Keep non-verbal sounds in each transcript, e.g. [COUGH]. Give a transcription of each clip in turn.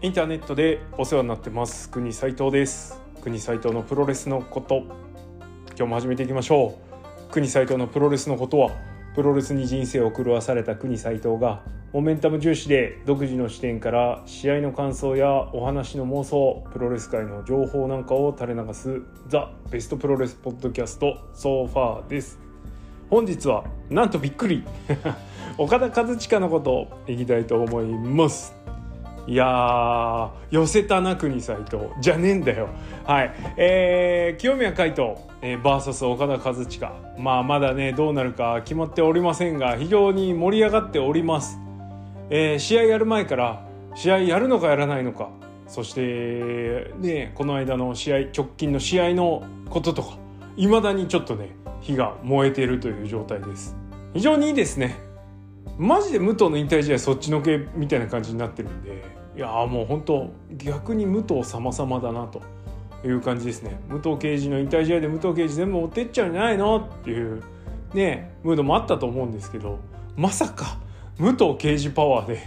インターネットでお世話になってます。国斉藤です。国斉藤のプロレスのこと。今日も始めていきましょう。国斉藤のプロレスのことはプロレスに人生を狂わされた国斉藤がモメンタム重視で独自の視点から試合の感想やお話の妄想プロレス界の情報なんかを垂れ流す the best プロレス podcast so far です。本日はなんとびっくり。[LAUGHS] 岡田和親のことをいきたいと思います。いや寄せたな国斎藤じゃねえんだよ。はい。えー、清宮海斗、えー、VS 岡田和親。まあまだねどうなるか決まっておりませんが非常に盛り上がっております。えー、試合やる前から試合やるのかやらないのか。そしてねこの間の試合直近の試合のこととかいまだにちょっとね火が燃えているという状態です。非常にいいですね。マジで武藤の引退試合そっちのけみたいな感じになってるんで。いやもう本当逆に武藤様々だなという感じですね。武藤敬司の引退試合で武藤敬司全部持ってっちゃうんじゃないのっていうねムードもあったと思うんですけどまさか武藤敬司パワーで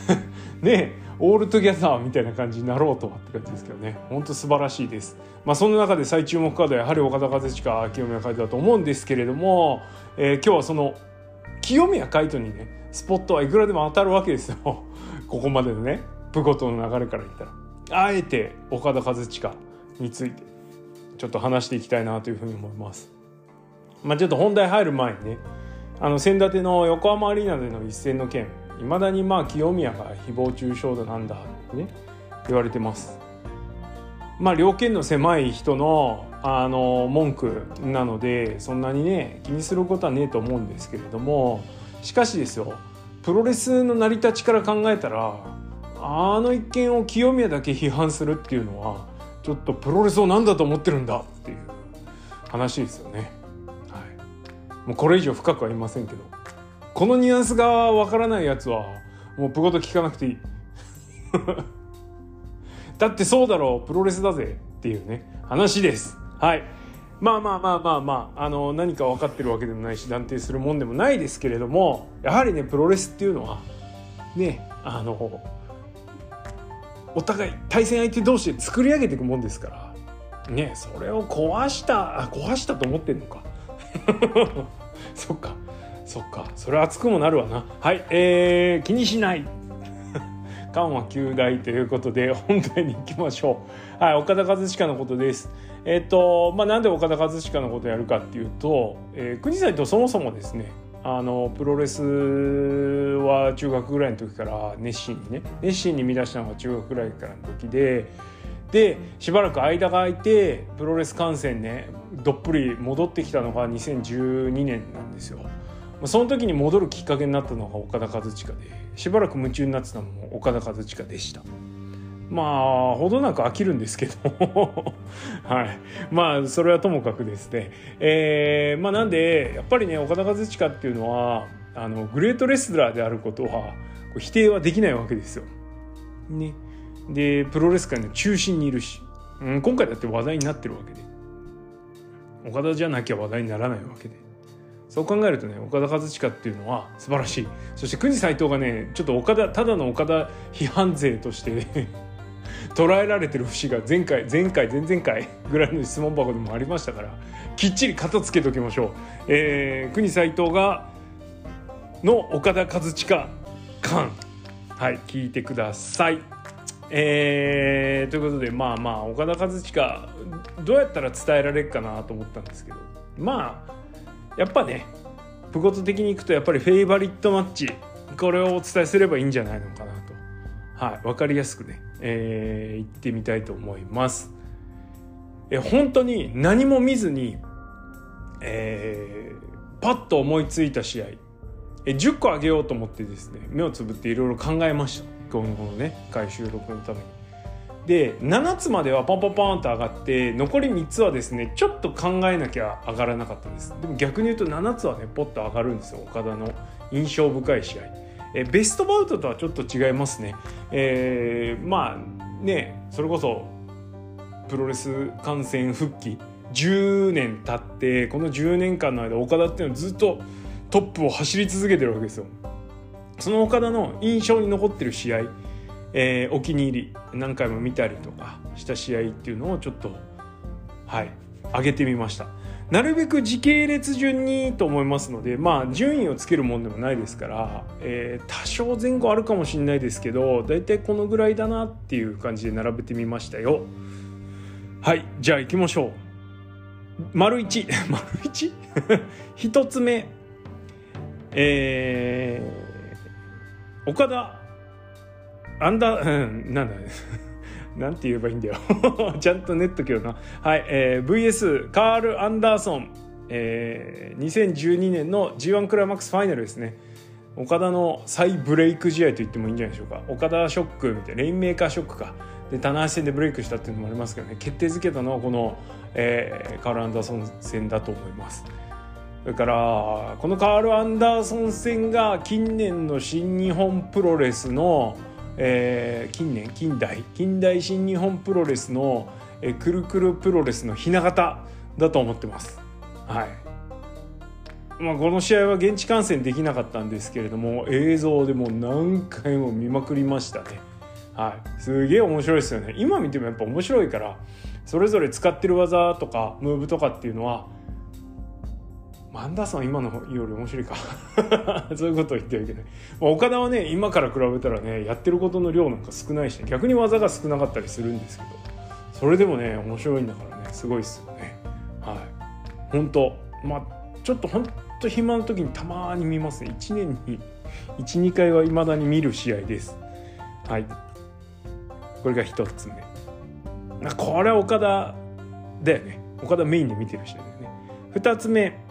[LAUGHS] ねオールトギャザーみたいな感じになろうとはって感じですけどね。本当素晴らしいです。まあその中で最注目カードはやはり岡田和親清宮海斗だと思うんですけれども、えー、今日はその清宮海斗にねスポットはいくらでも当たるわけですよ。ここまでのねプゴトの流れから言ったらあえて岡田和親についてちょっと話していきたいなというふうに思います。まあちょっと本題入る前にねあの先立ての横浜アリーナでの一戦の件いまだにまあ清宮が誹謗中傷だなんだってね言われてます。まあ両県の狭い人のあの文句なのでそんなにね気にすることはねえと思うんですけれどもしかしですよプロレスの成り立ちから考えたらあの一件を清宮だけ批判するっていうのはちょっとプロレスを何だと思ってるんだっていう話ですよね。はい。もうこれ以上深くは言いませんけど。このニュアンスがわからないやつはもうプゴと聞かなくていい。[LAUGHS] だってそうだろう。プロレスだぜっていうね。話です。はい。まあまあまあまあまああの何か分かってるわけでもないし断定するもんでもないですけれどもやはりねプロレスっていうのはねあのお互い対戦相手同士で作り上げていくもんですからねそれを壊した壊したと思ってんのか。[LAUGHS] そっかそっかそれ熱くもなるわな。はいえー、気にしない。緩和9大ということで本題に行きましょうはい岡田和親のことですえっ、とまあなんで岡田和親のことやるかっていうと、えー、国際とそもそもですねあのプロレスは中学ぐらいの時から熱心にね熱心に見出したのが中学ぐらいからの時ででしばらく間が空いてプロレス観戦ねどっぷり戻ってきたのが2012年なんですよ。その時に戻るきっかけになったのが岡田和親でしばらく夢中になってたのも岡田和親でした。まあほどなく飽きるんですけど [LAUGHS] はいまあそれはともかくですねえー、まあなんでやっぱりね岡田和親っていうのはあのグレートレスラーであることは否定はできないわけですよ。ね。でプロレス界の中心にいるし、うん、今回だって話題になってるわけで岡田じゃなきゃ話題にならないわけでそう考えるとね岡田和親っていうのは素晴らしい。そして国斎藤がねちょっと岡田ただの岡田批判勢としてね [LAUGHS] 捉えられてる節が前回前回前々回ぐらいの質問箱でもありましたからきっちり片付けときましょう、えー、国斎藤がの岡田和親感はい聞いてください。えー、ということでまあまあ岡田和親どうやったら伝えられるかなと思ったんですけどまあやっぱねプゴト的にいくとやっぱりフェイバリットマッチこれをお伝えすればいいんじゃないのかなと。はい分かりやすくね、えー、言ってみたいと思います。え本当に何も見ずにえー、パッと思いついた試合。え10個あげようと思ってですね目をつぶっていろいろ考えました。今後のね回収録のために。で7つまではパンパンパンと上がって残り3つはですねちょっと考えなきゃ上がらなかったです。でも逆に言うと7つはねポッと上がるんですよ。岡田の印象深い試合。えベストバウトとはちょっと違いますね。えー、まあねそれこそプロレス観戦復帰10年経ってこの10年間の間岡田っていうのはずっとトップを走り続けてるわけですよ。その岡田の印象に残ってる試合、えー、お気に入り何回も見たりとかした試合っていうのをちょっとはい上げてみました。なるべく時系列順にと思いますのでまあ順位をつけるもんでもないですから、えー、多少前後あるかもしれないですけど大体このぐらいだなっていう感じで並べてみましたよ。はいじゃあ行きましょう。丸1 [LAUGHS] 丸 1? [LAUGHS] 一つ目。えー、岡田。アンダー、うん、なんだ [LAUGHS] なんて言えばいいんだよ [LAUGHS] ちゃんとネットけどな。はい、えー、VS カール・アンダーソン、えー、2012年の G1 クライマックスファイナルですね。岡田の再ブレイク試合と言ってもいいんじゃないでしょうか。岡田ショックみたいな、レインメーカーショックか。で、棚橋戦でブレイクしたっていうのもありますけどね、決定づけたのはこの、えー、カール・アンダーソン戦だと思います。それからこのカール・アンダーソン戦が近年の新日本プロレスのえー、近年近代近代新日本プロレスの、えー、くるくるプロレスのひな形だと思ってます。はいまあ、この試合は現地観戦できなかったんですけれども映像でも何回も見まくりましたね。はい、すげえ面白いですよね今見てもやっぱ面白いからそれぞれ使ってる技とかムーブとかっていうのはアンダーソン今のより面白いか。[LAUGHS] そういうことを言ってはいけない、まあ、岡田はね今から比べたらねやってることの量なんか少ないし、ね、逆に技が少なかったりするんですけど。それでもね面白いんだからね。すごいっすよね。はい。本当。まあちょっと本当暇な時にたまに見ますね。1年に12回はいまだに見る試合です。はい。これが1つ目。これは岡田だよね。岡田メインで見てる試合だよね。2つ目。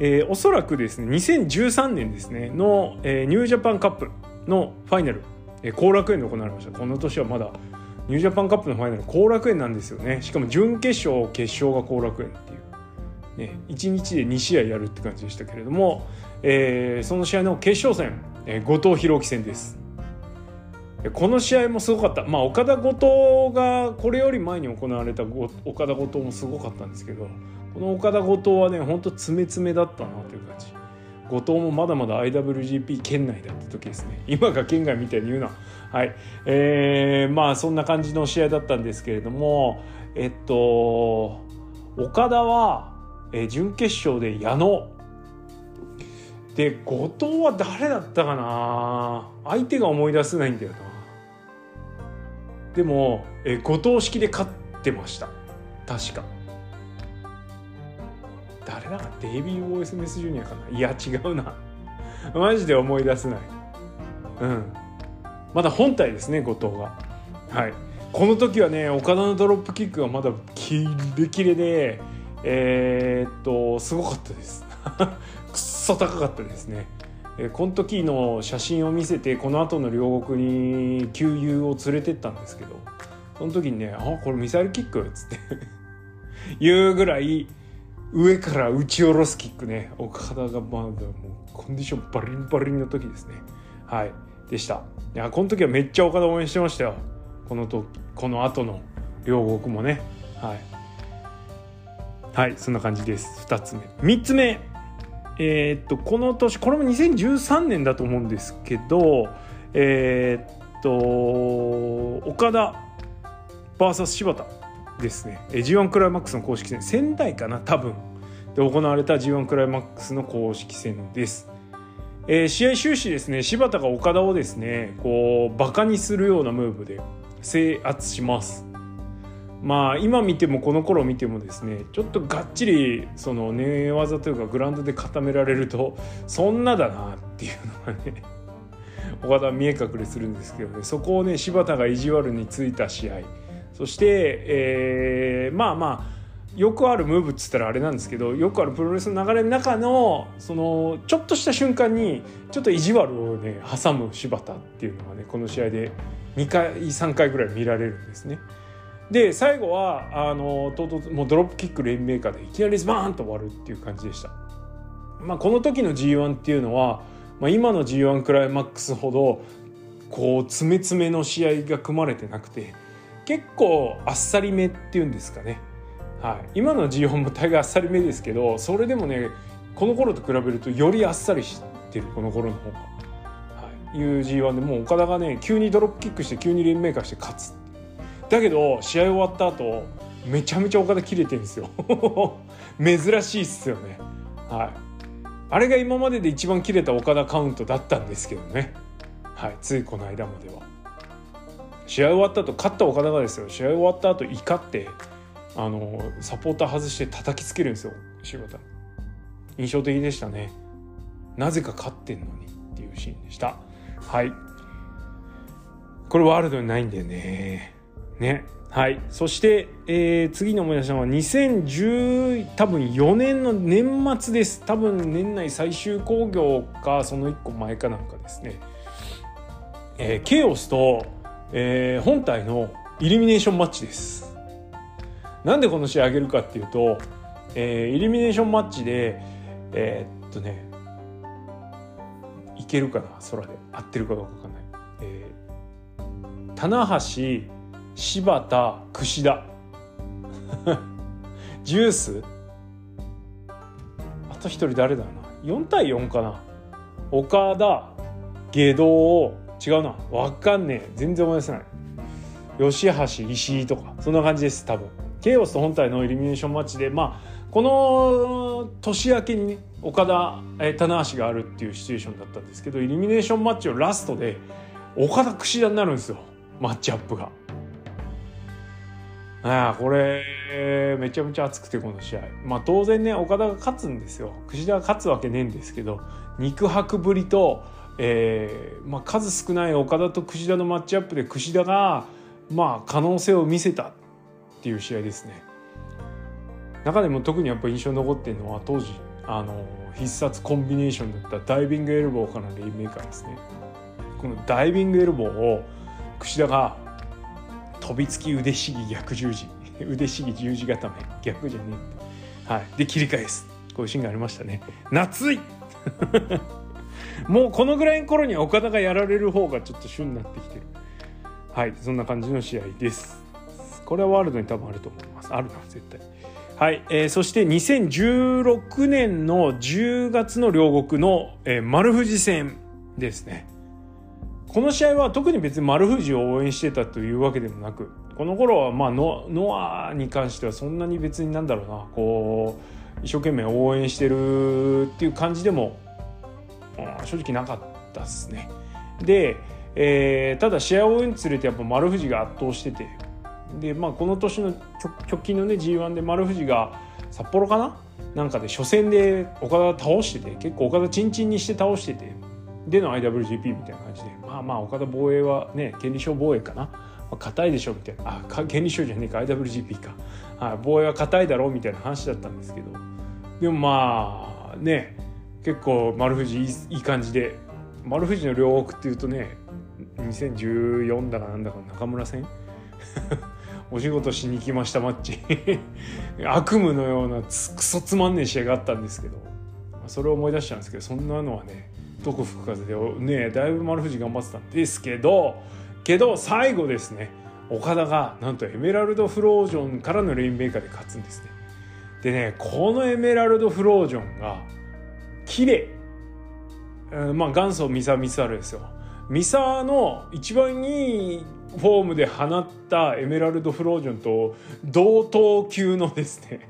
えー、おそらくですね2013年ですねの、えー、ニュージャパンカップのファイナル後、えー、楽園で行われました。この年はまだニュージャパンカップのファイナル後楽園なんですよね。しかも準決勝決勝が後楽園っていう、ね、1日で2試合やるって感じでしたけれども、えー、その試合の決勝戦、えー、後藤弘樹戦です。この試合もすごかった、まあ、岡田後藤がこれより前に行われた岡田後藤もすごかったんですけどこの岡田後藤はねほんと詰め詰めだったなという感じ。後藤もまだまだ IWGP 圏内だった時ですね。今が県外みたいに言うな。はい。えー、まあそんな感じの試合だったんですけれどもえっと岡田は、えー、準決勝で矢野。で後藤は誰だったかな？相手が思い出せないんだよな。でも、えー、後藤式で勝ってました。確か。誰だかデイビー・ウォースミス・ジュニアかな？いや違うな。[LAUGHS] マジで思い出せない。うん。まだ本体ですね後藤が。はい。この時はね岡田のドロップキックがまだキレキレでえー、っとすごかったです。くっそ高かったですね。えこの時の写真を見せてこの後の両国に給油を連れてったんですけどその時にね「あこれミサイルキック」っつって。[LAUGHS] 言うぐらい上から打ち下ろすキックね。岡田がまだもうコンディションバリンバリンの時ですね。はい。でした。いやこの時はめっちゃ岡田応援してましたよ。このとこの後の両国もね。はい。はいそんな感じです。2つ目。3つ目。えー、っとこの年これも2013年だと思うんですけどえー、っと岡田 VS 柴田。ですね。G1 クライマックスの公式戦仙台かな多分。で行われた G1 クライマックスの公式戦です。えー、試合終始ですね柴田が岡田をですねこうバカにするようなムーブで制圧します。まあ今見てもこの頃見てもですねちょっとがっちりその寝技というかグラウンドで固められるとそんなだなっていうのがね岡田は見え隠れするんですけどね。そこをね柴田が意地悪についた試合。そして、えー、まあまあよくあるムーブっつったらあれなんですけどよくあるプロレスの流れの中のそのちょっとした瞬間にちょっと意地悪をね挟む柴田っていうのがねこの試合で2回3回ぐらい見られるんですね。で最後はあのとうとうもうドロップキックレインメーカーでいきなりズバーンと終わるっていう感じでした。まあ、この時の G1 っていうのは、まあ、今の G1 クライマックスほどこう詰め詰めの試合が組まれてなくて結構あっさりめっていうんですかね、はい、今の G4 も大概あっさりめですけどそれでもねこの頃と比べるとよりあっさりしてるこの頃の方が、はい。う G1 でもう岡田がね急にドロップキックして急にレインメーカーして勝つ。だけど試合終わった後めちゃめちゃ岡田切れてるんですよ。[LAUGHS] 珍しいっすよね。はい。あれが今までで一番切れた岡田カウントだったんですけどね。はい。ついこの間までは。試合終わった後勝った岡田がですよ。試合終わった後怒ってあのサポーター外して叩きつけるんですよ。柴田。印象的でしたね。なぜか勝ってんのにっていうシーンでした。はい。これワールドにないんだよね。ね。はい。そして、えー、次に思い出したのは2010多分4年の年末です。多分年内最終興行かその1個前かなんかですね、えー、ケオスと、えー、本体のイルミネーションマッチです。なんでこの試合上げるかっていうと、えー、イルミネーションマッチでえー、っとねいけるかな空で。合ってるかどうかわかんない、えー、棚橋柴田櫛田。[LAUGHS] ジュース？あと一人誰だろうな。4対4かな。岡田下道。違うな。わかんねえ。全然思い出せない。吉橋石井とか。そんな感じです多分。ケイオスと本体のイルミネーションマッチでまあこの年明けにね岡田、え、棚橋があるっていうシチュエーションだったんですけどイルミネーションマッチをラストで岡田櫛田になるんですよ。マッチアップが。ああこれめちゃめちゃ熱くてこの試合。まあ当然ね岡田が勝つんですよ。櫛田が勝つわけねえんですけど肉薄ぶりと、えーまあ、数少ない岡田と櫛田のマッチアップで櫛田がまあ可能性を見せたっていう試合ですね。中でも特にやっぱ印象に残ってるのは当時あの必殺コンビネーションだったダイビングエルボーからのレインメーカーですね。このダイビングエルボーを櫛田が飛びつき腕しぎ逆十字。[LAUGHS] 腕しぎ十字固め。逆じゃねえはい。で切り返す。こういうシーンがありましたね。夏いもうこのぐらいの頃には岡田がやられる方がちょっと旬になってきてる。はいそんな感じの試合です。これはワールドに多分あると思います。あるな絶対。はい、えー、そして2016年の10月の両国の、えー、丸藤戦ですね。この試合は特に別に丸藤を応援してたというわけでもなくこの頃はまあノノアに関してはそんなに別になんだろうなこう一生懸命応援してるっていう感じでも正直なかったですね。で、えー、ただ試合を追うにつれてやっぱ丸藤が圧倒してて。で、まあ、この年の直近のね G1 で丸藤が札幌かな？なんかで初戦で岡田倒してて結構岡田チンチンにして倒しててでの IWGP みたいな感じで。まあまあ岡田防衛はね権利書防衛かな？硬、いでしょみたいな。あ権利書じゃねえか。IWGP か、はい、防衛は硬いだろうみたいな話だったんですけど。でもまあね結構丸藤いいい感じで。丸藤の両国っていうとね2014だかなんだか中村戦 [LAUGHS] お仕事しに来ましたマッチ。[LAUGHS] 悪夢のようなクソつまんねえ試合があったんですけど。それを思い出したんですけどそんなのはねどこ吹く風でねだいぶ丸藤頑張ってたんですけどけど最後ですね岡田がなんとエメラルドフロージョンからのレインメーカーで勝つんですね。でねこのエメラルドフロージョンが綺麗、うん、まあ元祖ミサミサルですよ。ミサの一番いいフォームで放ったエメラルドフロージョンと同等級のですね。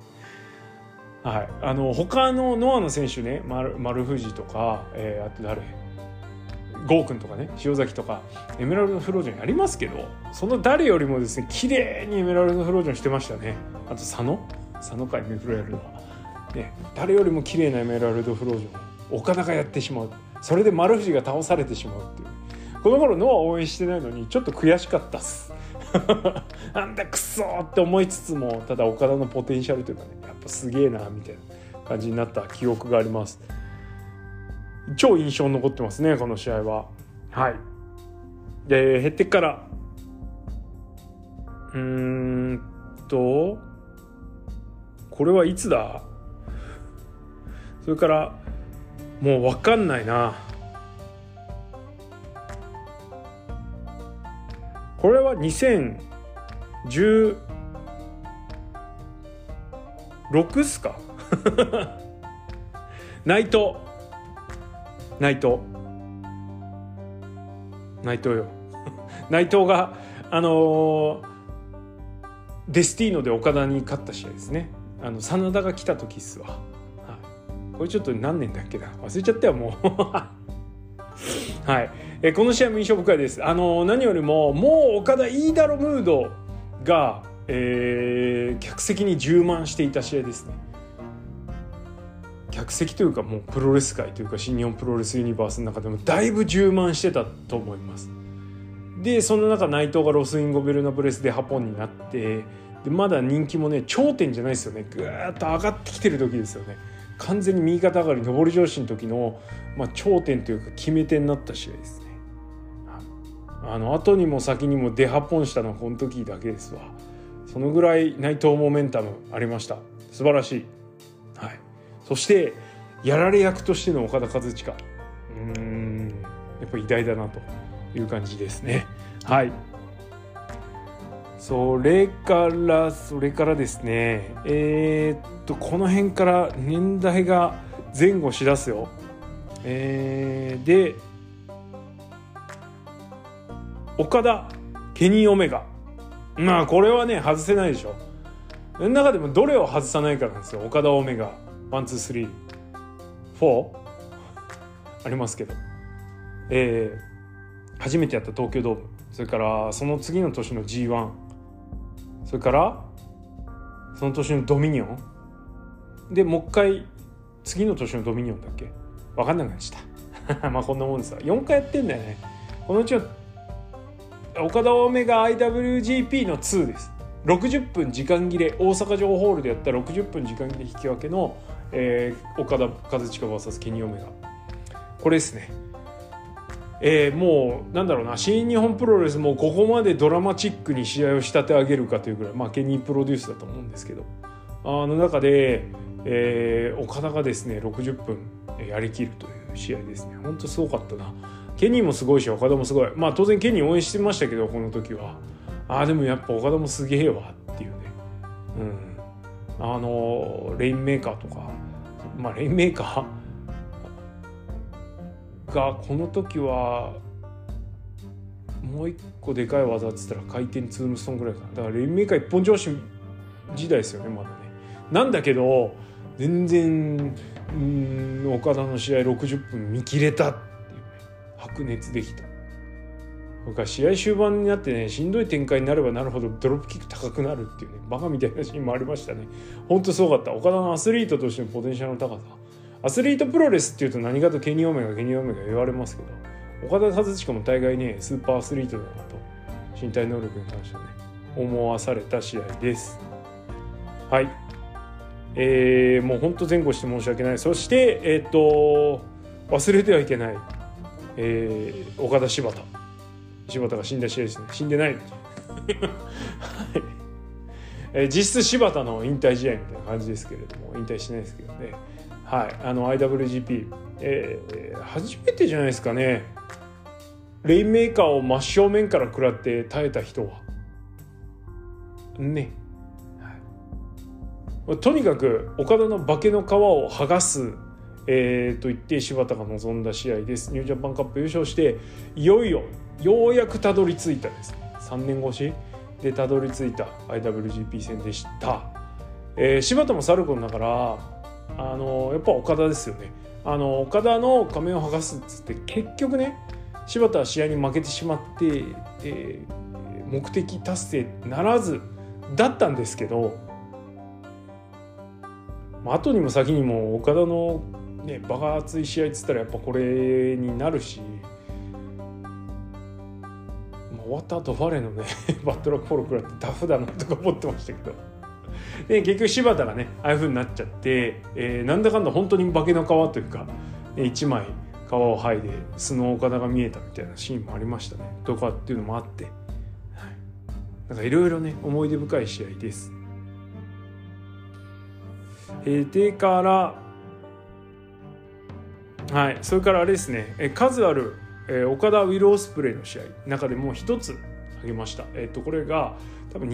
[LAUGHS] はい、あの他のノアの選手ね丸丸藤とか、えー、あと誰？郷君とかね塩崎とかエメラルドフロージョンやりますけどその誰よりもですね綺麗にエメラルドフロージョンしてましたね。あと佐野？佐野かエメフロやるのは、ね、誰よりも綺麗なエメラルドフロージョンを岡田がやってしまう。それで丸藤が倒されてしまうっていう。この頃ノア応援してないのにちょっと悔しかったっす。[LAUGHS] なんだクソって思いつつもただ岡田のポテンシャルというかねやっぱすげえなみたいな感じになった記憶があります。超印象に残ってますねこの試合は。はい。で減ってからうーんとこれはいつだ？それからもう分かんないな。これは2016っすか？内藤内藤内藤よ。[LAUGHS] 内藤があのー、デスティーノで岡田に勝った試合ですね。あの真田が来た時っすわ、これちょっと何年だっけな忘れちゃったよもう。[LAUGHS] はい、えこの試合も印象深いです。あの、何よりももう岡田いいだろムードが、えー、客席に充満していた試合ですね。客席というかもうプロレス界というか新日本プロレスユニバースの中でもだいぶ充満してたと思います。でその中内藤がロスインゴ・ベルナブレスでハポンになってでまだ人気もね頂点じゃないですよね。ぐーっと上がってきてる時ですよね。完全に右肩上がり上り調子の時の、まあ、頂点というか決め手になった試合ですね。あの後にも先にも出ハポンしたのはこの時だけですわ。そのぐらい内藤モメンタムありました。素晴らしい。はい。そしてやられ役としての岡田和親。うん。やっぱ偉大だなという感じですね。はい。それからそれからですねえー、っとこの辺から年代が前後しだすよ。えー、で岡田ケニー・オメガ。まあこれはね外せないでしょ。その中でもどれを外さないかなんですよ。岡田オメガ。 one two three。four。ありますけど。えー、初めてやった東京ドーム。それからその次の年の G1 それからその年のドミニオン。でもう一回次の年のドミニオンだっけ？分かんなくなっちゃった。[LAUGHS] まあこんなもんですわ。4回やってんだよね。このうちの岡田オメガ IWGP の2です。60分時間切れ。大阪城ホールでやった60分時間切れ引き分けの、えー、岡田和親 VS ケニ・オメガ。これですね。えー、もうなんだろうな新日本プロレスもここまでドラマチックに試合を仕立て上げるかというぐらい、まあ、ケニープロデュースだと思うんですけどあの中で、えー、岡田がですね60分やりきるという試合ですね。本当すごかったな。ケニーもすごいし岡田もすごい。まあ当然ケニー応援してましたけどこの時は。ああでもやっぱ岡田もすげえわっていうね。うん。あのレインメーカーとか。まあレインメーカー？がこの時はもう一個でかい技っつったら回転ツームストーンぐらいかな。だからレインメーカー一本調子時代ですよねまだね。なんだけど全然うん岡田の試合60分見切れたっていうね。白熱できた。僕は試合終盤になってねしんどい展開になればなるほどドロップキック高くなるっていうねバカみたいなシーンもありましたね。ほんとすごかった。岡田のアスリートとしてのポテンシャルの高さ。アスリートプロレスっていうと何かとケニーオメガケニーオメガ言われますけど岡田和親も大概ねスーパーアスリートだなと。身体能力に関してね思わされた試合です。はい。えー、もうほんと前後して申し訳ない。そしてえっ、と忘れてはいけない、えー、岡田柴田。柴田が死んだ試合ですね。死んでない [LAUGHS] はい。えー、実質柴田の引退試合みたいな感じですけれども引退してないですけどね。はい、あの IWGP、えー、初めてじゃないですかね。レインメーカーを真正面から食らって耐えた人は。ね、はい、とにかく岡田の化けの皮を剥がす、えー、と言って柴田が臨んだ試合です。ニュージャパンカップ優勝していよいよようやくたどり着いたです。3年越しでたどり着いた IWGP 戦でした、えー、柴田もさることながらあのやっぱ岡田ですよねあの岡田の仮面を剥がすっつって結局ね柴田は試合に負けてしまって、えー、目的達成ならずだったんですけど、まあ、後にも先にも岡田のね場が熱い試合っつったらやっぱこれになるし、まあ、終わった後ファレのね [LAUGHS] バットラックフォロー食らってダフだなとか思ってましたけど。で結局柴田がねああいう風になっちゃって、えー、なんだかんだ本当に化けの皮というか一枚皮を剥いで素の岡田が見えたみたいなシーンもありましたね。とかっていうのもあって、はい、なんかいろいろね思い出深い試合です。えー、でからはい。それからあれですね、え数ある、えー、岡田ウィル・オスプレイの試合中でも一つ挙げました。えっ、ー、とこれが多分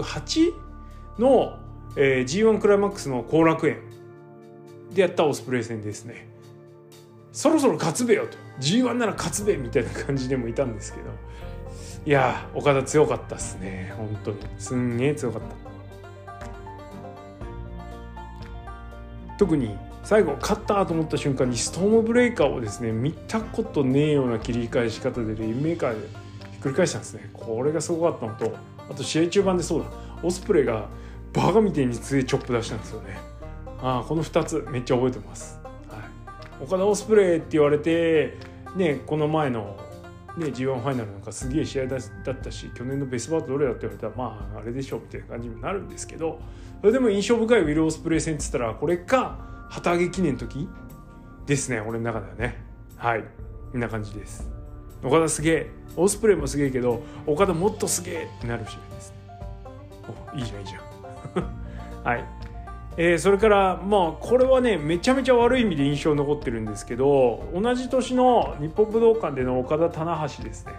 2018の、えー、G1 クライマックスの後楽園でやったオスプレイ戦ですね。そろそろ勝つべよと。G1 なら勝つべみたいな感じでもいたんですけど。いや岡田強かったっすね。本当に。すんげえ強かった。特に最後勝ったと思った瞬間にストームブレイカーをですね見たことねえような切り返し方でレインメーカーでひっくり返したんですね。これがすごかったのとあと試合中盤でそうだ。オスプレイがバカみたいに強いチョップ出したんですよね。ああこの2つめっちゃ覚えてます。はい。岡田オスプレイって言われて、ね、この前の、ね、G1 ファイナルなんかすげえ試合だったし去年のベストバウトどれだって言われたらまああれでしょうみたいな感じになるんですけどそれでも印象深いウィル・オスプレイ戦っつったらこれか旗揚げ記念の時ですね俺の中ではね。はい。こんな感じです。岡田すげえオスプレイもすげえけど岡田もっとすげえってなる試合ですねおいいじゃんいいじゃん。[LAUGHS] はい。えー、それからまあこれはねめちゃめちゃ悪い意味で印象残ってるんですけど同じ年の日本武道館での岡田棚橋ですね、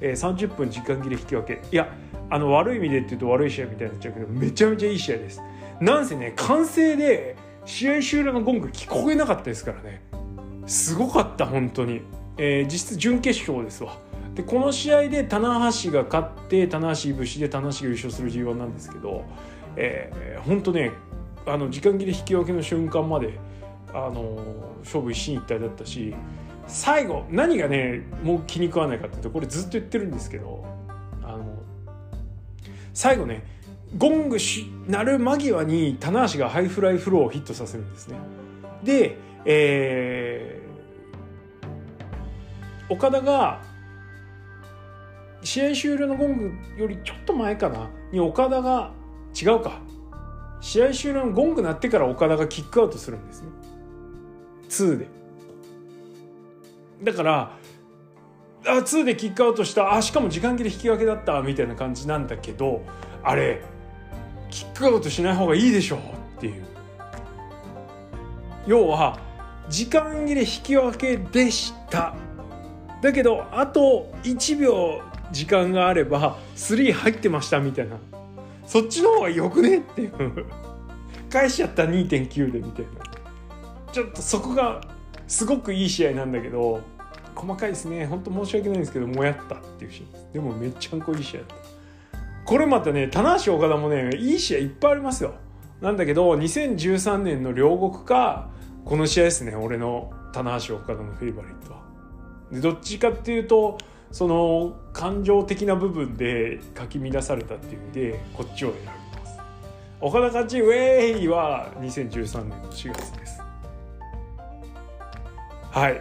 えー、30分時間切れ引き分け。いやあの悪い意味でっていうと悪い試合みたいになっちゃうけどめちゃめちゃいい試合です。なんせね完成で試合終了のゴング聞こえなかったですからね。すごかった本当に、えー、実質準決勝ですわ。でこの試合で棚橋が勝って棚橋いぶしで棚橋が優勝する G1 なんですけど、えー、本当ねあの時間切れ引き分けの瞬間まであの勝負一進一退だったし最後何がねもう気に食わないかっていうとこれずっと言ってるんですけどあの最後ねゴングし鳴る間際に棚橋がハイフライフローをヒットさせるんですね。で、えー、岡田が試合終了のゴングよりちょっと前かな？に岡田が違うか。試合終了のゴング鳴ってから岡田がキックアウトするんですね。2で。だからあ2でキックアウトした。あしかも時間切れ引き分けだった。みたいな感じなんだけどあれキックアウトしない方がいいでしょ？っていう。要は時間切れ引き分けでした。だけどあと1秒時間があれば3入ってましたみたいな。そっちの方がよくねって。いう返しちゃった2.9でみたいな。ちょっとそこがすごくいい試合なんだけど細かいですね。ほんと申し訳ないんですけどもやったっていうシーンです。でもめっちゃんこいい試合だった。これまたね棚橋岡田もねいい試合いっぱいありますよ。なんだけど2013年の両国かこの試合ですね。俺の棚橋岡田のフェイバリットは。でどっちかっていうとその感情的な部分でかき乱されたっていう意味でこっちを選びます。岡田勝ちウェイは2013年の4月です。はい。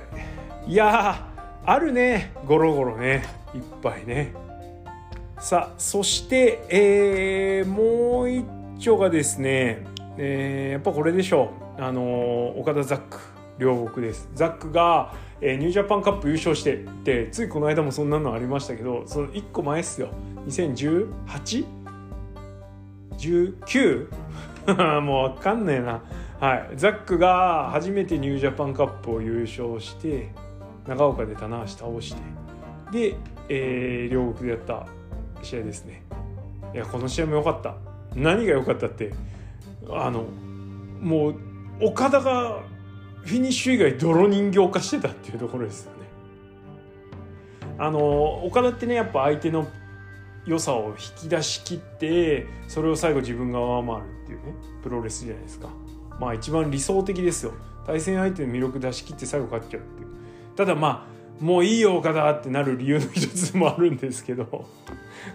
いやあるね。ゴロゴロね。いっぱいね。さあそして、えー、もう一丁がですね、えー、やっぱこれでしょう。あの岡田ザック両国です。ザックがえー、ニュージャパンカップ優勝してでついこの間もそんなのありましたけどその1個前っすよ。2018?19? [LAUGHS] もう分かんねえな。はい。ザックが初めてニュージャパンカップを優勝して長岡で棚橋倒してで、えー、両国でやった試合ですね。いやこの試合も良かった。何が良かったってあのもう岡田がフィニッシュ以外泥人形化してたっていうところですよね。あの岡田ってねやっぱ相手の良さを引き出し切ってそれを最後自分が上回るっていうねプロレスじゃないですか。まあ一番理想的ですよ。対戦相手の魅力出し切って最後勝っちゃうっていう。ただまあもういいよ岡田ってなる理由の一つでもあるんですけど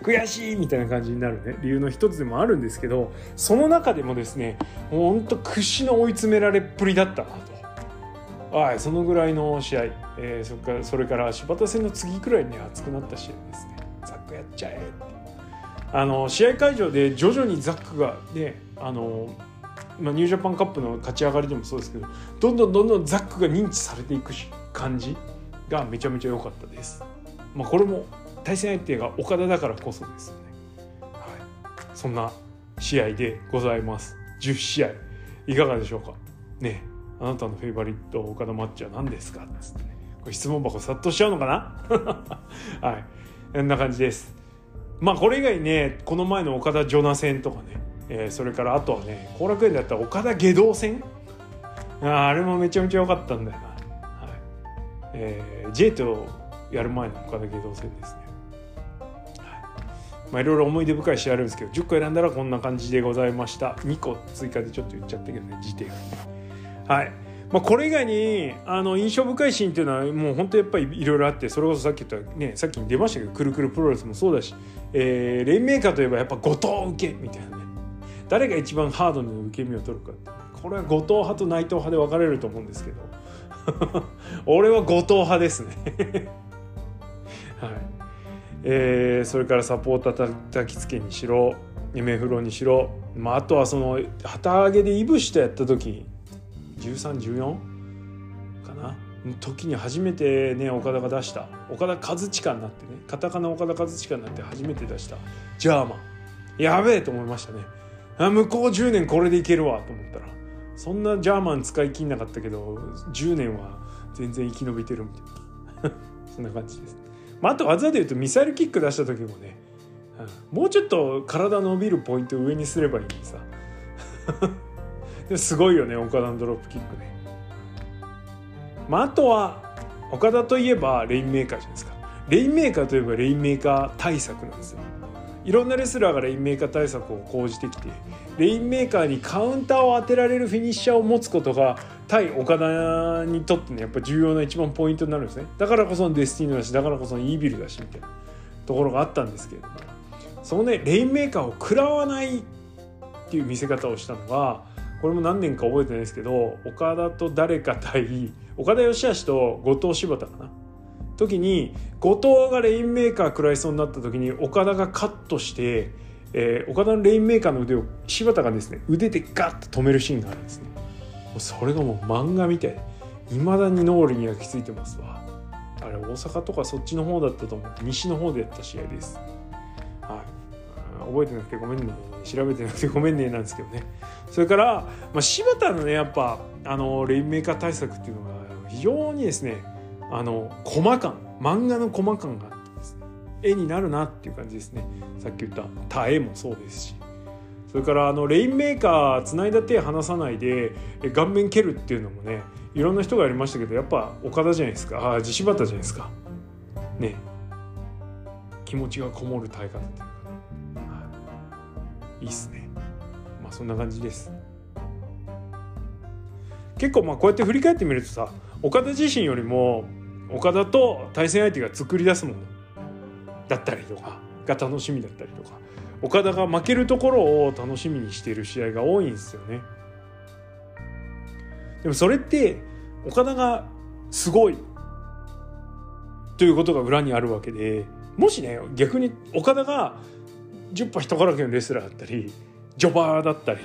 悔しいみたいな感じになるね理由の一つでもあるんですけどその中でもですねもうほんと屈指の追い詰められっぷりだったなと。はい、そのぐらいの試合、えー、それからそれから柴田戦の次くらいに熱くなった試合ですね。ザックやっちゃえって。あの試合会場で徐々にザックがねあの、まあ、ニュージャパンカップの勝ち上がりでもそうですけどどんどんどんどんザックが認知されていく感じがめちゃめちゃ良かったです、まあ、これも対戦相手が岡田だからこそですよね、はい、そんな試合でございます。10試合。いかがでしょうか？ね。あなたのフェイバリット岡田マッチは何ですか?」っつってね。これ質問箱殺到しちゃうのかな？[LAUGHS] はい。こんな感じです。まあこれ以外ねこの前の岡田ジョナ戦とかね、えー、それからあとはね後楽園だったら岡田下道戦？ああれもめちゃめちゃ良かったんだよな、はい、えー、J とやる前の岡田芸道戦ですね。まあいろいろ思い出深い試合あるんですけど10個選んだらこんな感じでございました。2個追加でちょっと言っちゃったけどね時点はい。まあ、これ以外にあの印象深いシーンっていうのはもう本当やっぱりいろいろあってそれこそさっき言ったねさっきに出ましたけどくるくるプロレスもそうだし、えー、レインメーカーといえばやっぱ後藤受けみたいなね。誰が一番ハードに受け身を取るかこれは後藤派と内藤派で分かれると思うんですけど。[LAUGHS] 俺は後藤派ですね。[LAUGHS] はい。えー、それからサポーターたきつけにしろ夢風呂にしろ、まあ、あとはその旗揚げでいぶしたやった時1314かな？時に初めてね岡田が出した。岡田和親になってね。カタカナ岡田和親になって初めて出した。ジャーマン。やべえと思いましたね。あ向こう10年これでいけるわと思ったら。そんなジャーマン使い切んなかったけど10年は全然生き延びてるみたいな。[LAUGHS] そんな感じです、まあ、あと技で言うとミサイルキック出した時もね、もうちょっと体伸びるポイント上にすればいいのにさ。すごいよね岡田のドロップキックね。まあ、あとは岡田といえばレインメーカーじゃないですか。レインメーカーといえばレインメーカー対策なんですよ。いろんなレスラーがレインメーカー対策を講じてきてレインメーカーにカウンターを当てられるフィニッシャーを持つことが対岡田にとってねやっぱ重要な一番ポイントになるんですねだからこそのデスティーノだしだからこそのイービルだしみたいなところがあったんですけれどもそのねレインメーカーを食らわないっていう見せ方をしたのがこれも何年か覚えてないですけど岡田と誰か対岡田義橋と後藤柴田かな。時に後藤がレインメーカー食らいそうになった時に岡田がカットして、えー、岡田のレインメーカーの腕を柴田がですね腕でガッと止めるシーンがあるんですね。それがもう漫画みたい。いまだに脳裏に焼き付いてますわ。あれ大阪とかそっちの方だったと思う。西の方でやった試合です。覚えてなくてごめんね調べてなくてごめんねなんですけどね。それから、まあ、柴田のねやっぱあのレインメーカー対策っていうのが非常にですねあのコマ感漫画のコマ感があってですね絵になるなっていう感じですね。さっき言った「タエ」もそうですし。それからあのレインメーカーつないだ手離さないで顔面蹴るっていうのもねいろんな人がやりましたけどやっぱ岡田じゃないですか。あ柴田じゃないですか。ね。気持ちがこもる耐え方ってい、いっすねまあそんな感じです結構まあこうやって振り返ってみるとさ岡田自身よりも岡田と対戦相手が作り出すものだったりとかが楽しみだったりとか岡田が負けるところを楽しみにしている試合が多いんですよね。でもそれって岡田がすごいということが裏にあるわけでもしね逆に岡田が10羽人からけのレスラーだったりジョバーだったり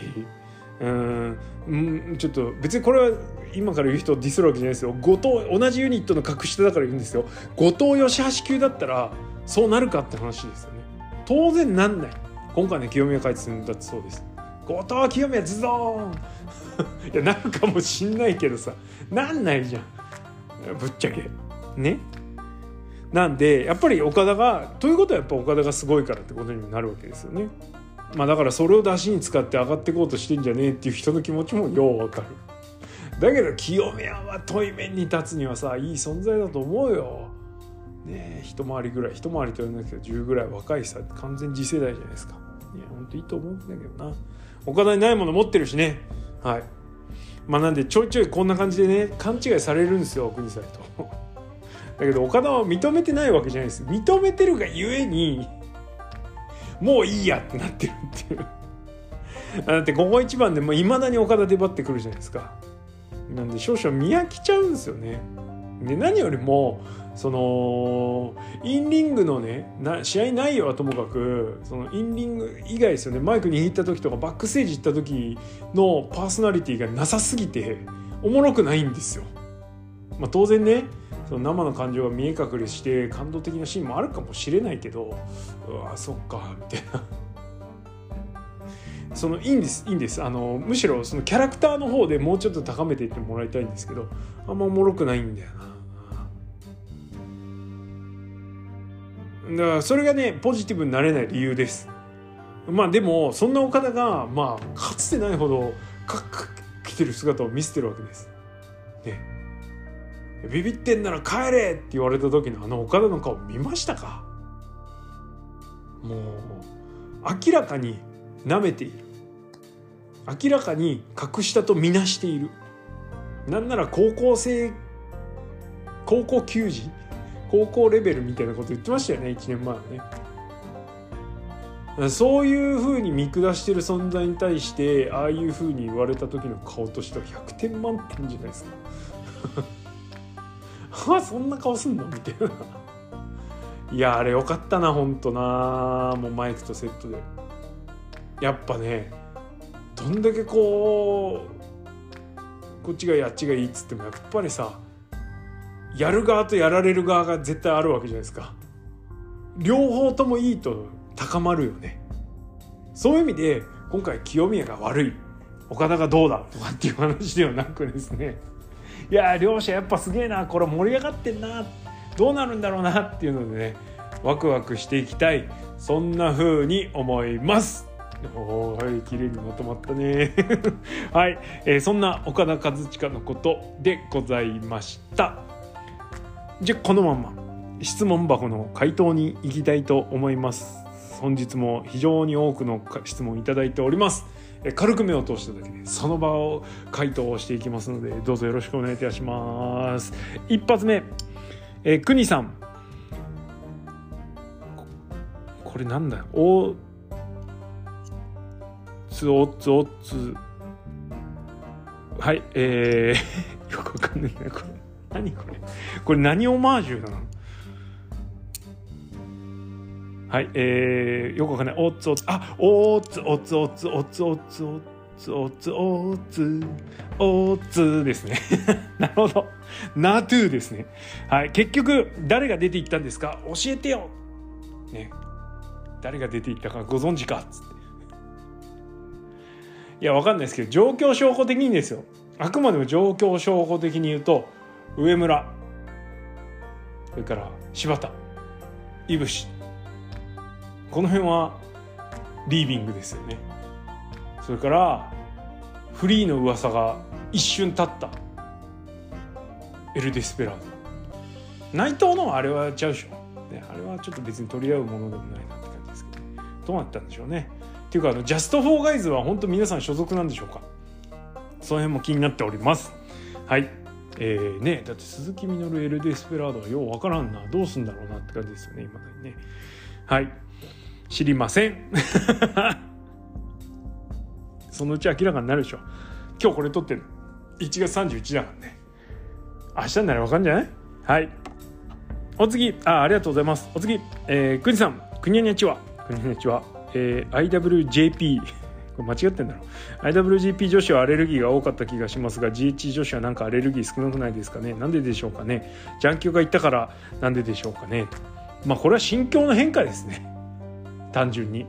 うんちょっと別にこれは今から言う人ディスるわけじゃないですよ。後藤同じユニットの格下だから言うんですよ。後藤義橋級だったらそうなるかって話ですよね。当然なんない。今回ね清宮海んだってそうです。後藤清宮ズドーン。[LAUGHS] いやなんかもしんないけどさ。なんないじゃん。ぶっちゃけ。ね。なんでやっぱり岡田がということはやっぱ岡田がすごいからってことになるわけですよね。まあだからそれを出しに使って上がっていこうとしてんじゃねえっていう人の気持ちもようわかる。だけど清宮は対面に立つにはさいい存在だと思うよ。ねえ一回りぐらい一回りと言わなきゃ10ぐらい若いさ完全次世代じゃないですか。いやほんといいと思うんだけどな。岡田にないもの持ってるしね。はい。まあなんでちょいちょいこんな感じでね勘違いされるんですよ国際と。だけど岡田は認めてないわけじゃないです。認めてるがゆえにもういいやってなってるっていう。だってここ一番でもいまだに岡田出張ってくるじゃないですか。なんで少々見飽きちゃうんですよね。で何よりもそのインリングのね試合内容はともかくそのインリング以外ですよね。マイク握った時とかバックステージ行った時のパーソナリティがなさすぎておもろくないんですよ。まあ、当然ねその生の感情が見え隠れして感動的なシーンもあるかもしれないけどうわそっかみたいな。[LAUGHS] そのいいんですいいんです。あのむしろそのキャラクターの方でもうちょっと高めていってもらいたいんですけどあんまおもろくないんだよな。だからそれがねポジティブになれない理由です。まあでもそんな岡田がまあかつてないほどかっ来てる姿を見せてるわけです。ね。ビビってんなら帰れって言われた時のあの岡田の顔見ましたか？もう明らかに舐めている。明らかに格下とみなしている。なんなら高校生高校球児高校レベルみたいなこと言ってましたよね1年前はね。そういうふうに見下してる存在に対してああいうふうに言われた時の顔としては100点満点じゃないですか。あそんな顔すんの？みたいな。いやあれよかったなほんとな。もうマイクとセットで。やっぱねどんだけこうこっちがいいあっちがいいっつってもやっぱりさやる側とやられる側が絶対あるわけじゃないですか。両方ともいいと高まるよね。そういう意味で今回清宮が悪い。岡田がどうだとかっていう話ではなくですね。いや両者やっぱすげえなこれ盛り上がってんなどうなるんだろうなっていうのでねワクワクしていきたいそんな風に思います。おはい綺麗にまとまったね。[LAUGHS] はい、えー、そんな岡田和親のことでございました。じゃこのまま質問箱の回答に行きたいと思います。本日も非常に多くの質問いただいております。軽く目を通しただけでその場を回答していきますのでどうぞよろしくお願いいたします。一発目。えー、国さん。これなんだおつおつおつ。はいえー、[LAUGHS] よくわかんないなこれ。何これ。これ何オマージュなの？はいえー、よくわかんない。おつおつ。あおつおつおつおつおつおつおつおつ。おつですね。[LAUGHS] なるほど。ナトゥですね。はい結局誰が出ていったんですか？教えてよ。ね。誰が出ていったかご存知か？つって。いやわかんないですけど状況証拠的にですよ。あくまでも状況証拠的に言うと上村。それから柴田。いぶし。この辺はリービングですよね。それからフリーの噂が一瞬経った。エル・デスペラード。内藤のあれはちゃうでしょ、ね、あれはちょっと別に取り合うものでもないなって感じですけど。どうなったんでしょうね。っていうかあのジャスト・フォー・ガイズは本当皆さん所属なんでしょうか。その辺も気になっております。はい。えーね、だって鈴木みのるエル・デスペラードはようわからんな。どうすんだろうなって感じですよね今だにね。はい。知りません。[LAUGHS] そのうち明らかになるでしょ。今日これ撮ってる1月31だからね。明日にならわかんじゃない？はい。お次。あありがとうございます。お次。えー、くにさん。くにゃにゃちはくにゃにゃちはえー、IWJP [LAUGHS] これ間違ってんだろ。IWGP 女子はアレルギーが多かった気がしますが GH 女子はなんかアレルギー少なくないですかね。なんででしょうかね。ジャンキューが言ったからなんででしょうかね。まあこれは心境の変化ですね。単純に。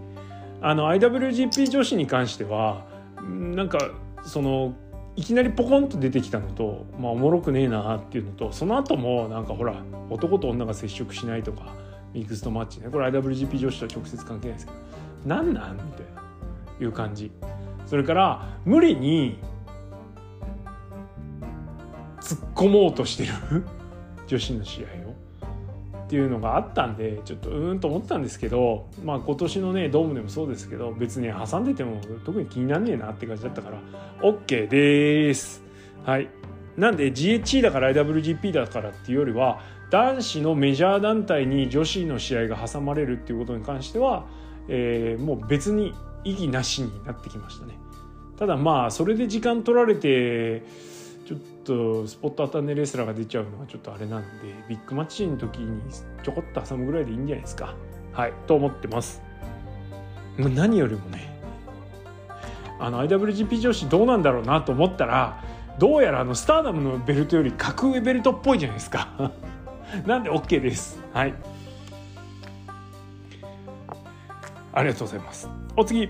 あの IWGP 女子に関してはなんかそのいきなりポコンと出てきたのと、まあ、おもろくねえなっていうのとその後もなんかほら男と女が接触しないとかミックスとマッチね。これ IWGP 女子とは直接関係ないですけどなんなんみたいないう感じ。それから無理に突っ込もうとしてる [LAUGHS] 女子の試合。をっていうのがあったんでちょっとうーんと思ったんですけどまあ今年のねドームでもそうですけど別に挟んでても特に気になんねえなって感じだったから OK です。はい。なんで GHC だから IWGP だからっていうよりは男子のメジャー団体に女子の試合が挟まれるっていうことに関しては、えー、もう別に意義なしになってきましたね。ただまあそれで時間取られてちょっとスポット当たんねレスラーが出ちゃうのはちょっとあれなんでビッグマッチの時にちょこっと挟むぐらいでいいんじゃないですか。はい。と思ってます。何よりもねあの IWGP 女子どうなんだろうなと思ったらどうやらあのスターダムのベルトより格上ベルトっぽいじゃないですか。[LAUGHS] なんで OK です。はい。ありがとうございます。お次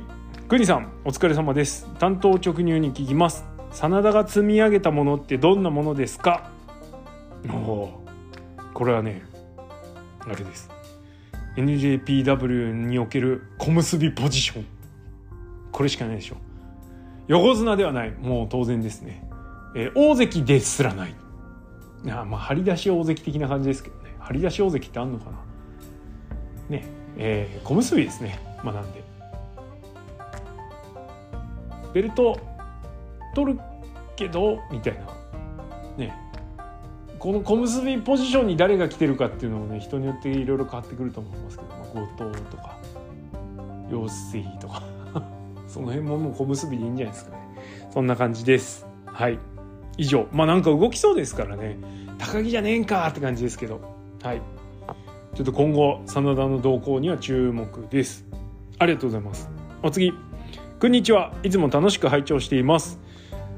グニさんお疲れ様です。担当直入に聞きます真田が積み上げたものってどんなものですか？おこれはねあれです。NJPW における小結びポジション。これしかないでしょ。横綱ではない。もう当然ですね、えー、大関ですらない。いやまあ張り出し大関的な感じですけどね。張り出し大関ってあんのかな？ねえー、小結ですね。まあなんで。ベルト取るけどみたいな。ね。この小結びポジションに誰が来てるかっていうのもね人によっていろいろ変わってくると思いますけど、まあ、後藤とか陽水とか。[LAUGHS] その辺ももう小結びでいいんじゃないですかね。そんな感じです。はい。以上。まあなんか動きそうですからね。高木じゃねえんかって感じですけど。はい。ちょっと今後真田の動向には注目です。ありがとうございます。お次。こんにちは。いつも楽しく拝聴しています。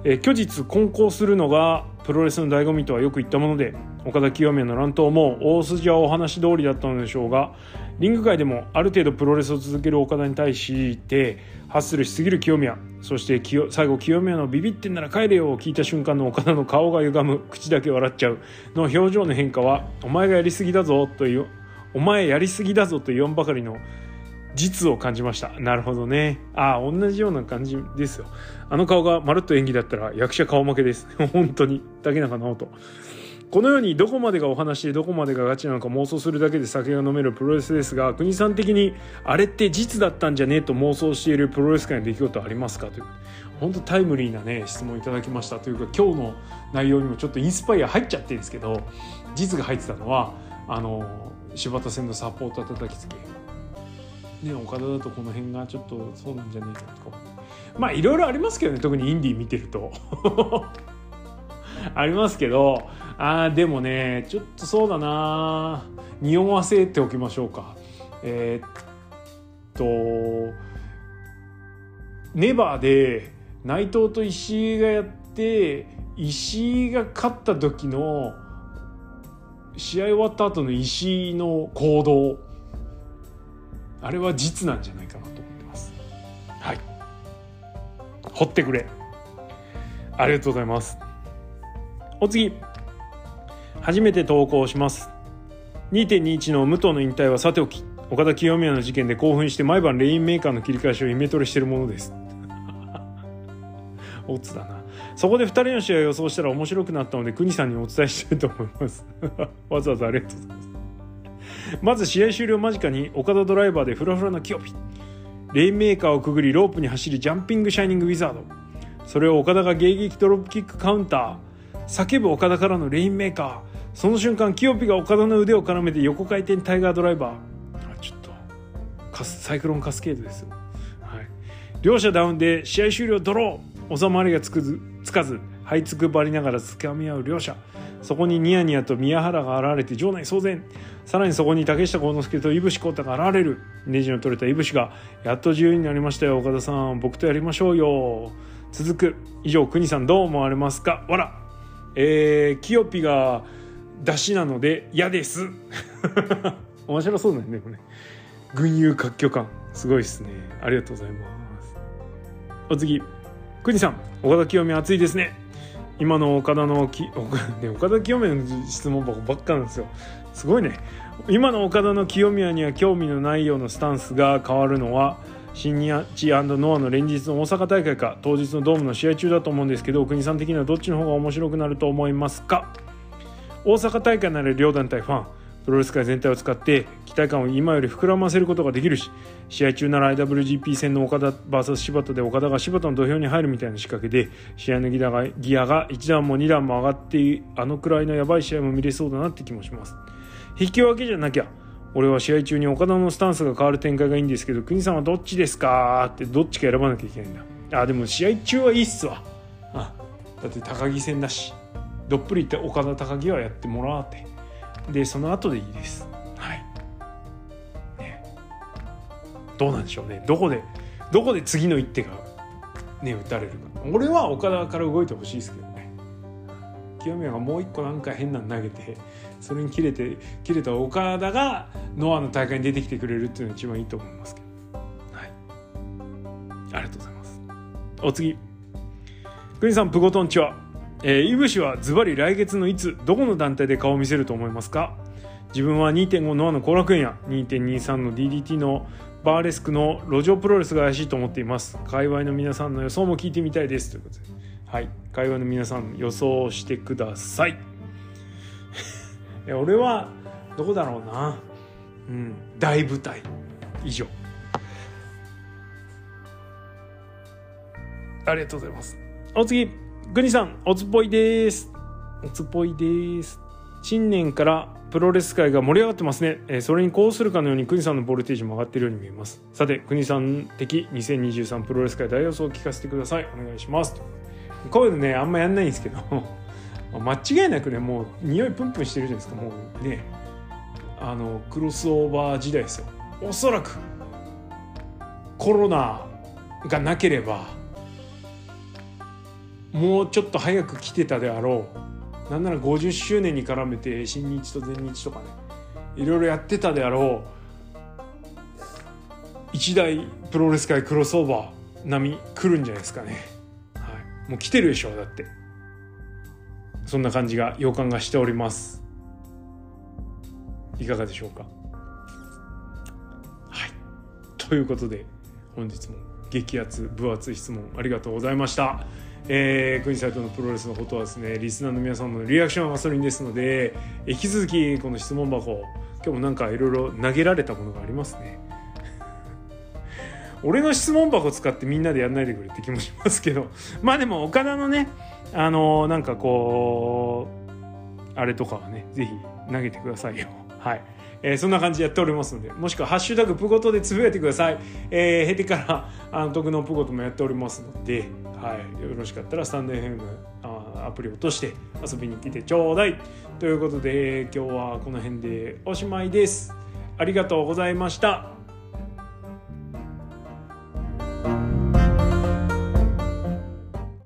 えー、虚実混交するのがプロレスの醍醐味とはよく言ったもので岡田清宮の乱闘も大筋はお話通りだったのでしょうがリング界でもある程度プロレスを続ける岡田に対してハッスルしすぎる清宮そして最後清宮のビビってんなら帰れよを聞いた瞬間の岡田の顔が歪む口だけ笑っちゃうの表情の変化はお前がやりすぎだぞというお前やりすぎだぞと言わんばかりの実を感じました。なるほどね。ああ同じような感じですよ。あの顔がまるっと演技だったら役者顔負けです。[LAUGHS] 本当に。竹中直人このようにどこまでがお話でどこまでがガチなのか妄想するだけで酒が飲めるプロレスですが国さん的にあれって実だったんじゃね？えと妄想しているプロレス界の出来事ありますか？という。本当タイムリーなね質問いただきました。というか今日の内容にもちょっとインスパイア入っちゃってるんですけど実が入ってたのはあの柴田戦のサポーター叩きつけ。ね岡田だとこの辺がちょっとそうなんじゃねえかとか。まあいろいろありますけどね特にインディー見てると。[LAUGHS] ありますけどあでもねちょっとそうだな。匂わせておきましょうか。えー、っとネバーで内藤と石井がやって石井が勝った時の試合終わった後の石井の行動。あれは実なんじゃないかなと思ってます。はい。掘ってくれ。ありがとうございます。お次。初めて投稿します。2.21の武藤の引退はさておき岡田清宮の事件で興奮して毎晩レインメーカーの切り返しをイメトレしてるものです。[LAUGHS] オツだな。そこで2人の試合を予想したら面白くなったので国さんにお伝えしたいと思います。[LAUGHS] わざわざありがとうございます。まず試合終了間近に岡田ドライバーでフラフラのキヨピ。レインメーカーをくぐりロープに走りジャンピングシャイニングウィザード。それを岡田が迎撃ドロップキックカウンター。叫ぶ岡田からのレインメーカー。その瞬間キヨピが岡田の腕を絡めて横回転タイガードライバー。ちょっとサイクロンカスケードです。よ、はい、両者ダウンで試合終了ドロー。収まりがつくずつかず這いつくばりながらつかみ合う両者。そこにニヤニヤと宮原が現れて場内騒然。さらにそこに竹下幸之助と井伏浩太が現れる。ネジの取れた井伏がやっと自由になりましたよ岡田さん。僕とやりましょうよ。続く以上国さんどう思われますか？わらえー、キヨピが出しなので嫌です。[LAUGHS] 面白そうだよねこれ。群雄割拠感。すごいですね。ありがとうございます。お次国さん。岡田清美熱いですね。今の岡田のき [LAUGHS] 岡田清宮の質問箱ばっかなんですよ。すごいね。今の岡田の清宮には興味のないようなスタンスが変わるのは新日ノアの連日の大阪大会か当日のドームの試合中だと思うんですけど国さん的にはどっちの方が面白くなると思いますか？大阪大会なら両団体ファン。プロレス界全体を使って期待感を今より膨らませることができるし試合中なら IWGP 戦の岡田 VS 柴田で岡田が柴田の土俵に入るみたいな仕掛けで試合のギアがギアが1段も2段も上がってあのくらいのやばい試合も見れそうだなって気もします。引き分けじゃなきゃ俺は試合中に岡田のスタンスが変わる展開がいいんですけど国さんはどっちですかってどっちか選ばなきゃいけないんだ。あでも試合中はいいっすわ。あだって高木戦だしどっぷりいって岡田高木はやってもらって。でその後でいいです。はい。ね。どうなんでしょうね。どこでどこで次の一手がね打たれるか。俺は岡田から動いてほしいですけどね。清宮がもう一個なんか変なの投げてそれに切れて切れた岡田がノアの大会に出てきてくれるっていうのが一番いいと思いますけど。はい。ありがとうございます。お次。国さんプゴトンチは？えー、いぶしはズバリ来月のいつどこの団体で顔を見せると思いますか？自分は2.5ノアの後楽園や2.23の DDT のバーレスクの路上プロレスが怪しいと思っています。界隈の皆さんの予想も聞いてみたいです。ということで。はい。界隈の皆さん予想してください。[LAUGHS] 俺はどこだろうな。うん。大舞台。以上。ありがとうございます。お次。グニさんおつぽいです。おつぽいです。新年からプロレス界が盛り上がってますね、えーそれにこうするかのように国さんのボルテージも上がっているように見えます。さて国さん的2023プロレス界大予想を聞かせてください。お願いしますこういうのねあんまやんないんですけど。[LAUGHS] 間違いなくねもう匂いプンプンしてるじゃないですか。もうね。あのクロスオーバー時代ですよ。おそらくコロナがなければもうちょっと早く来てたであろう。なんなら50周年に絡めて新日と全日とかね。いろいろやってたであろう。一大プロレス界クロスオーバー並み来るんじゃないですかね、はい、もう来てるでしょだって。そんな感じが予感がしております。いかがでしょうか。はい。ということで本日も激アツ分厚い質問ありがとうございました。えー、国サイトのプロレスのことはですねリスナーの皆さんのリアクションはガソリンですので引き続きこの質問箱今日もなんかいろいろ投げられたものがありますね。[LAUGHS] 俺の質問箱使ってみんなでやんないでくれって気もしますけど。まあでも岡田のねあのなんかこうあれとかはねぜひ投げてくださいよ。はい、えーそんな感じでやっておりますのでもしくは「ハッシュタグプゴト」でつぶやいてください。えー、経てからあの徳のプゴトもやっておりますので、はい、よろしかったらスタンド FM あアプリ落として遊びに来てちょうだい。ということで今日はこの辺でおしまいです。ありがとうございました。